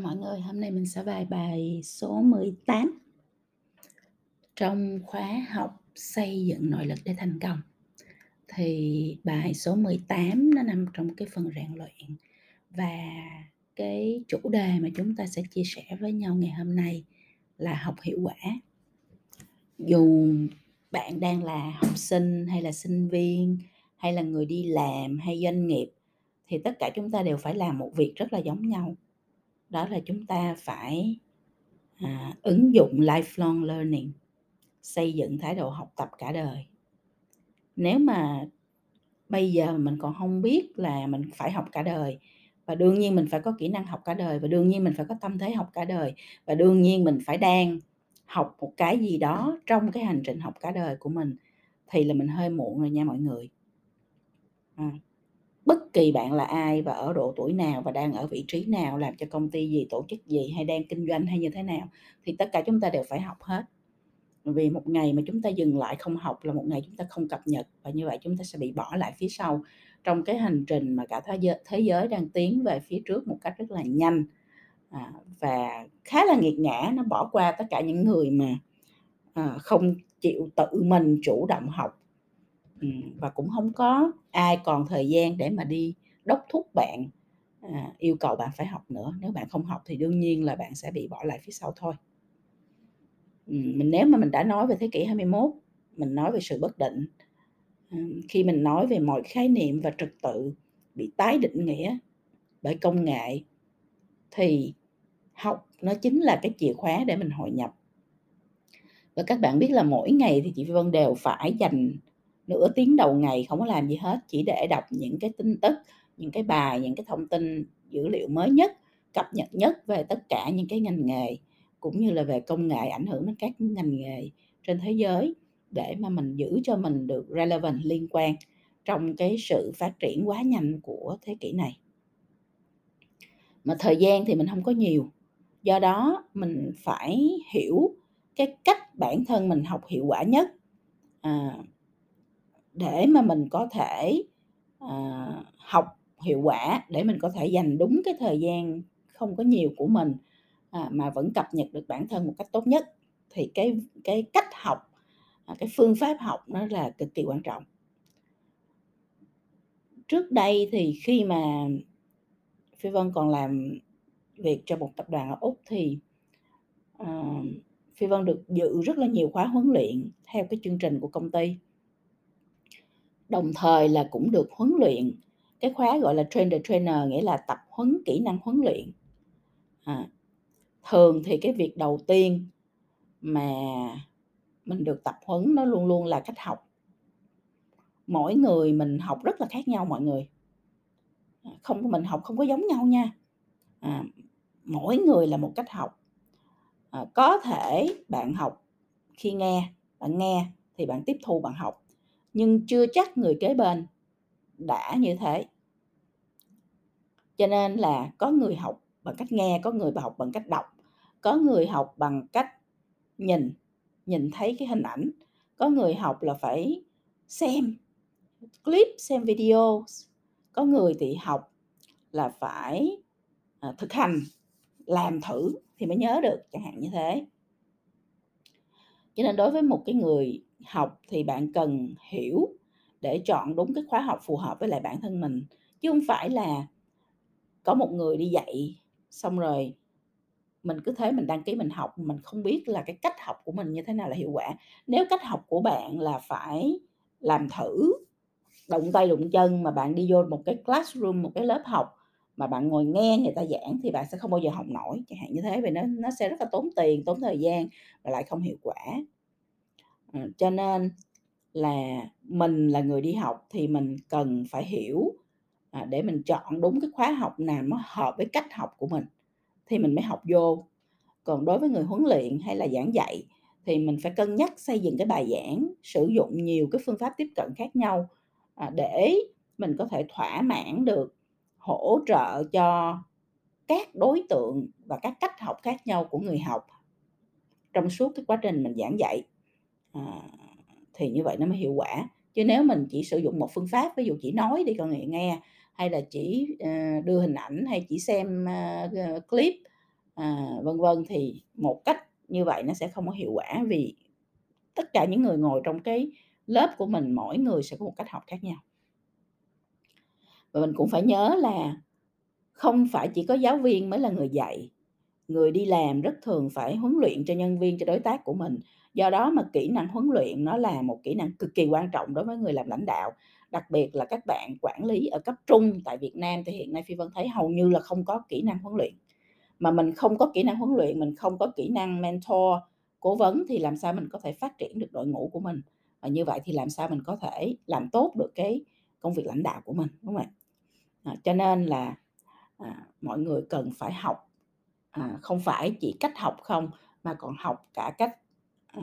Chào mọi người, hôm nay mình sẽ bài bài số 18 trong khóa học xây dựng nội lực để thành công. Thì bài số 18 nó nằm trong cái phần rèn luyện và cái chủ đề mà chúng ta sẽ chia sẻ với nhau ngày hôm nay là học hiệu quả. Dù bạn đang là học sinh hay là sinh viên hay là người đi làm hay doanh nghiệp thì tất cả chúng ta đều phải làm một việc rất là giống nhau đó là chúng ta phải à, ứng dụng lifelong learning xây dựng thái độ học tập cả đời. Nếu mà bây giờ mình còn không biết là mình phải học cả đời và đương nhiên mình phải có kỹ năng học cả đời và đương nhiên mình phải có tâm thế học cả đời và đương nhiên mình phải đang học một cái gì đó trong cái hành trình học cả đời của mình thì là mình hơi muộn rồi nha mọi người. À, bất kỳ bạn là ai và ở độ tuổi nào và đang ở vị trí nào làm cho công ty gì tổ chức gì hay đang kinh doanh hay như thế nào thì tất cả chúng ta đều phải học hết. Vì một ngày mà chúng ta dừng lại không học là một ngày chúng ta không cập nhật và như vậy chúng ta sẽ bị bỏ lại phía sau. Trong cái hành trình mà cả thế giới, thế giới đang tiến về phía trước một cách rất là nhanh à, và khá là nghiệt ngã nó bỏ qua tất cả những người mà à, không chịu tự mình chủ động học và cũng không có ai còn thời gian để mà đi đốc thúc bạn, à, yêu cầu bạn phải học nữa. Nếu bạn không học thì đương nhiên là bạn sẽ bị bỏ lại phía sau thôi. mình nếu mà mình đã nói về thế kỷ 21, mình nói về sự bất định, khi mình nói về mọi khái niệm và trật tự bị tái định nghĩa bởi công nghệ thì học nó chính là cái chìa khóa để mình hội nhập. Và các bạn biết là mỗi ngày thì chị Vân đều phải dành nửa tiếng đầu ngày không có làm gì hết chỉ để đọc những cái tin tức những cái bài những cái thông tin dữ liệu mới nhất cập nhật nhất về tất cả những cái ngành nghề cũng như là về công nghệ ảnh hưởng đến các ngành nghề trên thế giới để mà mình giữ cho mình được relevant liên quan trong cái sự phát triển quá nhanh của thế kỷ này. Mà thời gian thì mình không có nhiều do đó mình phải hiểu cái cách bản thân mình học hiệu quả nhất. À, để mà mình có thể à, học hiệu quả để mình có thể dành đúng cái thời gian không có nhiều của mình à, mà vẫn cập nhật được bản thân một cách tốt nhất. Thì cái cái cách học à, cái phương pháp học nó là cực kỳ quan trọng. Trước đây thì khi mà phi vân còn làm việc cho một tập đoàn ở úc thì uh, phi vân được dự rất là nhiều khóa huấn luyện theo cái chương trình của công ty đồng thời là cũng được huấn luyện. Cái khóa gọi là train the trainer nghĩa là tập huấn kỹ năng huấn luyện. À, thường thì cái việc đầu tiên mà mình được tập huấn nó luôn luôn là cách học. Mỗi người mình học rất là khác nhau mọi người. À, không có mình học không có giống nhau nha. À, mỗi người là một cách học. À, có thể bạn học khi nghe bạn nghe thì bạn tiếp thu bạn học nhưng chưa chắc người kế bên đã như thế. Cho nên là có người học bằng cách nghe, có người học bằng cách đọc, có người học bằng cách nhìn nhìn thấy cái hình ảnh, có người học là phải xem clip, xem video, có người thì học là phải à, thực hành, làm thử thì mới nhớ được, chẳng hạn như thế cho nên đối với một cái người học thì bạn cần hiểu để chọn đúng cái khóa học phù hợp với lại bản thân mình. Chứ không phải là có một người đi dạy xong rồi mình cứ thế mình đăng ký mình học, mình không biết là cái cách học của mình như thế nào là hiệu quả. Nếu cách học của bạn là phải làm thử, động tay động chân mà bạn đi vô một cái classroom, một cái lớp học mà bạn ngồi nghe người ta giảng thì bạn sẽ không bao giờ học nổi chẳng hạn như thế vì nó nó sẽ rất là tốn tiền tốn thời gian và lại không hiệu quả ừ, cho nên là mình là người đi học thì mình cần phải hiểu, à, để mình chọn đúng cái khóa học nào nó hợp với cách học của mình thì mình mới học vô. Còn đối với người huấn luyện hay là giảng dạy thì mình phải cân nhắc xây dựng cái bài giảng, sử dụng nhiều cái phương pháp tiếp cận khác nhau, à, để mình có thể thỏa mãn được, hỗ trợ cho các đối tượng và các cách học khác nhau của người học trong suốt cái quá trình mình giảng dạy. À, thì như vậy nó mới hiệu quả. Chứ nếu mình chỉ sử dụng một phương pháp ví dụ chỉ nói đi con người nghe hay là chỉ uh, đưa hình ảnh hay chỉ xem uh, clip uh, vân vân thì một cách như vậy nó sẽ không có hiệu quả vì tất cả những người ngồi trong cái lớp của mình mỗi người sẽ có một cách học khác nhau và mình cũng phải nhớ là không phải chỉ có giáo viên mới là người dạy. Người đi làm rất thường phải huấn luyện cho nhân viên, cho đối tác của mình. Do đó mà kỹ năng huấn luyện nó là một kỹ năng cực kỳ quan trọng đối với người làm lãnh đạo. Đặc biệt là các bạn quản lý ở cấp trung tại Việt Nam thì hiện nay Phi Vân thấy hầu như là không có kỹ năng huấn luyện. Mà mình không có kỹ năng huấn luyện, mình không có kỹ năng mentor, cố vấn thì làm sao mình có thể phát triển được đội ngũ của mình? Và như vậy thì làm sao mình có thể làm tốt được cái công việc lãnh đạo của mình, đúng không ạ? À, cho nên là à, mọi người cần phải học à, không phải chỉ cách học không mà còn học cả cách à,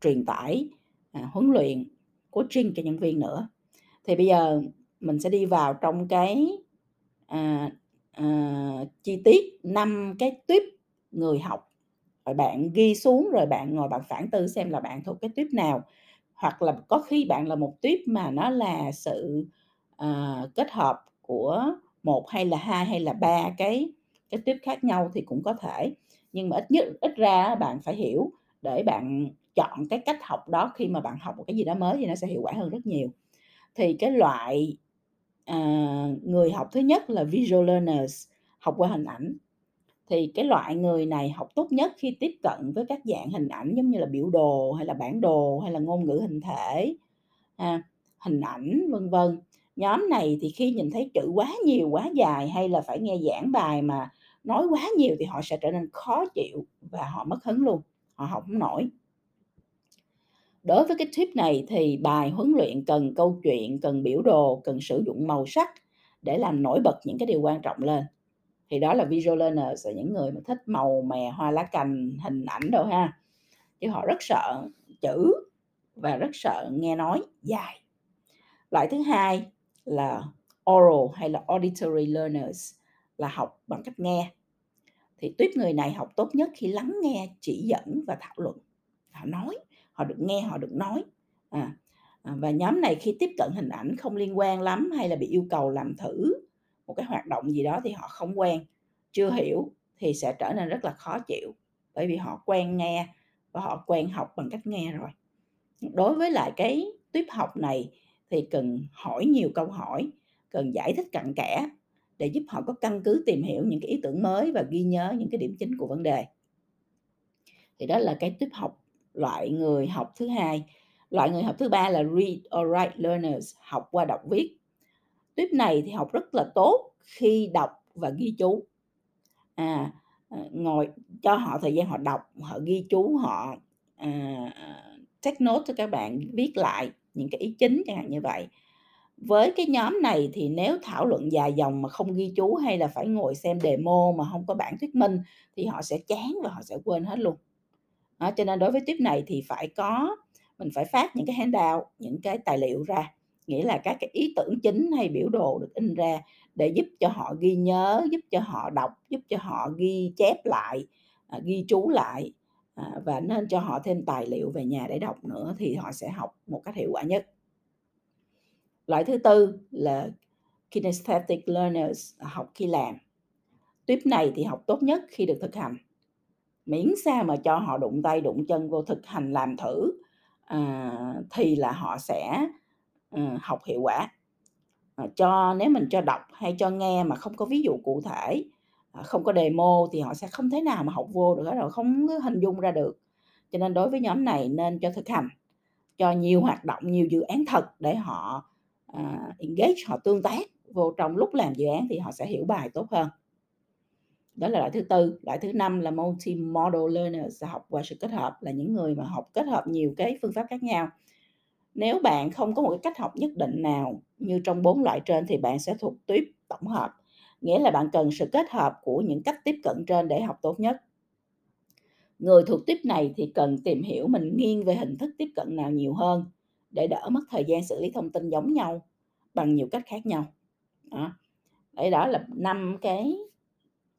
truyền tải à, huấn luyện coaching cho nhân viên nữa. Thì bây giờ mình sẽ đi vào trong cái à, à, chi tiết năm cái tuyếp người học. Rồi bạn ghi xuống rồi bạn ngồi bạn phản tư xem là bạn thuộc cái tuyếp nào. Hoặc là có khi bạn là một tuyếp mà nó là sự à, kết hợp của một hay là hai hay là ba cái cái tiếp khác nhau thì cũng có thể. Nhưng mà ít nhất ít ra bạn phải hiểu để bạn chọn cái cách học đó khi mà bạn học một cái gì đó mới thì nó sẽ hiệu quả hơn rất nhiều. Thì cái loại à, người học thứ nhất là visual learners học qua hình ảnh. Thì cái loại người này học tốt nhất khi tiếp cận với các dạng hình ảnh giống như là biểu đồ hay là bản đồ hay là ngôn ngữ hình thể à, hình ảnh vân vân nhóm này thì khi nhìn thấy chữ quá nhiều, quá dài hay là phải nghe giảng bài mà nói quá nhiều thì họ sẽ trở nên khó chịu và họ mất hứng luôn, họ học không nổi. Đối với cái tip này thì bài huấn luyện cần câu chuyện, cần biểu đồ, cần sử dụng màu sắc để làm nổi bật những cái điều quan trọng lên. Thì đó là visual learners, là những người mà thích màu mè, hoa lá cành, hình ảnh đâu ha. Chứ họ rất sợ chữ và rất sợ nghe nói dài. Loại thứ hai là oral hay là auditory learners là học bằng cách nghe. Thì tuyết người này học tốt nhất khi lắng nghe chỉ dẫn và thảo luận. Họ nói họ được nghe họ được nói. À, à, và nhóm này khi tiếp cận hình ảnh không liên quan lắm hay là bị yêu cầu làm thử một cái hoạt động gì đó thì họ không quen chưa hiểu thì sẽ trở nên rất là khó chịu bởi vì họ quen nghe và họ quen học bằng cách nghe rồi. Đối với lại cái tuyếp học này thì cần hỏi nhiều câu hỏi cần giải thích cặn kẽ để giúp họ có căn cứ tìm hiểu những cái ý tưởng mới và ghi nhớ những cái điểm chính của vấn đề. Thì đó là cái tiếp học loại người học thứ hai. Loại người học thứ ba là read or write learners học qua đọc viết. Tuyếp này thì học rất là tốt khi đọc và ghi chú. À ờ, ngồi cho họ thời gian họ đọc họ ghi chú họ à, à take note cho các bạn viết lại những cái ý chính chẳng hạn như vậy. Với cái nhóm này thì nếu thảo luận dài dòng mà không ghi chú hay là phải ngồi xem demo mà không có bản thuyết minh thì họ sẽ chán và họ sẽ quên hết luôn. Đó, cho nên đối với tiếp này thì phải có mình phải phát những cái handout những cái tài liệu ra. Nghĩa là các cái ý tưởng chính hay biểu đồ được in ra để giúp cho họ ghi nhớ giúp cho họ đọc giúp cho họ ghi chép lại à, ghi chú lại à, và nên cho họ thêm tài liệu về nhà để đọc nữa thì họ sẽ học một cách hiệu quả nhất. Loại thứ tư là kinesthetic learners à, học khi làm. Tuyếp này thì học tốt nhất khi được thực hành. Miễn sao mà cho họ đụng tay đụng chân vô thực hành làm thử à, thì là họ sẽ à, học hiệu quả. À, cho nếu mình cho đọc hay cho nghe mà không có ví dụ cụ thể Ờ, không có demo thì họ sẽ không thể nào mà học vô được hết rồi không hình dung ra được. Cho nên đối với nhóm này nên cho thực hành cho nhiều hoạt động nhiều dự án thật để họ uh, engage họ tương tác vô trong lúc làm dự án thì họ sẽ hiểu bài tốt hơn. Đó là loại thứ tư. Loại thứ năm là multi-model learners học qua sự kết hợp là những người mà học kết hợp nhiều cái phương pháp khác nhau. Nếu bạn không có một cái cách học nhất định nào như trong bốn loại trên thì bạn sẽ thuộc tuyếp tổng hợp nghĩa là bạn cần sự kết hợp của những cách tiếp cận trên để học tốt nhất. Người thuộc tiếp này thì cần tìm hiểu mình nghiêng về hình thức tiếp cận nào nhiều hơn để đỡ mất thời gian xử lý thông tin giống nhau bằng nhiều cách khác nhau. Đó. Đấy đó là năm cái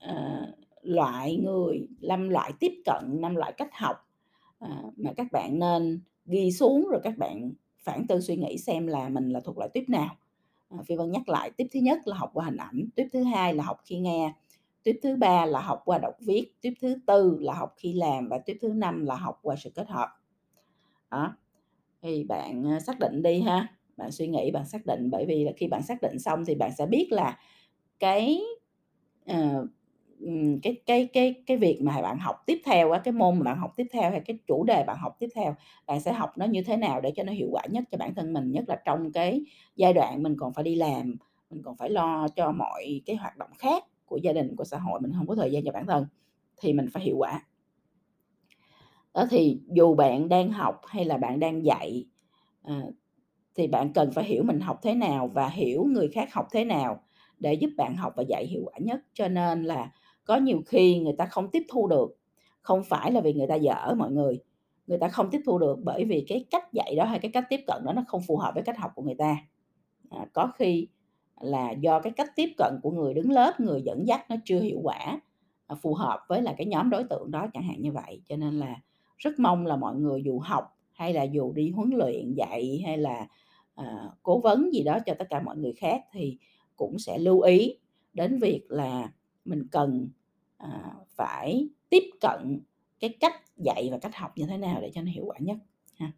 uh, loại người năm loại tiếp cận năm loại cách học uh, mà các bạn nên ghi xuống rồi các bạn phản tư suy nghĩ xem là mình là thuộc loại tiếp nào. Ờ, phi vân nhắc lại tiếp thứ nhất là học qua hình ảnh tiếp thứ hai là học khi nghe tiếp thứ ba là học qua đọc viết, tiếp thứ tư là học khi làm và tiếp thứ năm là học qua sự kết hợp. Đó, thì bạn, ờ, xác định đi ha, bạn suy nghĩ, bạn xác định, bởi vì là khi bạn xác định xong thì bạn sẽ biết là cái, uh, ừm, cái cái cái cái việc mà bạn học tiếp theo á, cái môn mà bạn học tiếp theo hay cái chủ đề bạn học tiếp theo, bạn sẽ học nó như thế nào để cho nó hiệu quả nhất cho bản thân mình, nhất là trong cái giai đoạn mình còn phải đi làm, mình còn phải lo cho mọi cái hoạt động khác của gia đình, của xã hội, mình hông có thời gian cho bản thân, thì mình phải hiệu quả. Đó, thì dù bạn đang học hay là bạn đang dạy, ờ, thì bạn cần phải hiểu mình học thế nào và hiểu người khác học thế nào để giúp bạn học và dạy hiệu quả nhất. Cho nên là có nhiều khi người ta không tiếp thu được, không phải là vì người ta dở mọi người, người ta không tiếp thu được bởi vì cái cách dạy đó hay cái cách tiếp cận đó nó không phù hợp với cách học của người ta. À, có khi là do cái cách tiếp cận của người đứng lớp, người dẫn dắt nó chưa hiệu quả, à, phù hợp với là cái nhóm đối tượng đó, chẳng hạn như vậy. Cho nên là rất mong là mọi người dù học hay là dù đi huấn luyện, dạy hay là, à, cố vấn gì đó cho tất cả mọi người khác thì cũng sẽ lưu ý đến việc là mình cần, à, phải tiếp cận cái cách dạy và cách học như thế nào để cho nó hiệu quả nhất ha.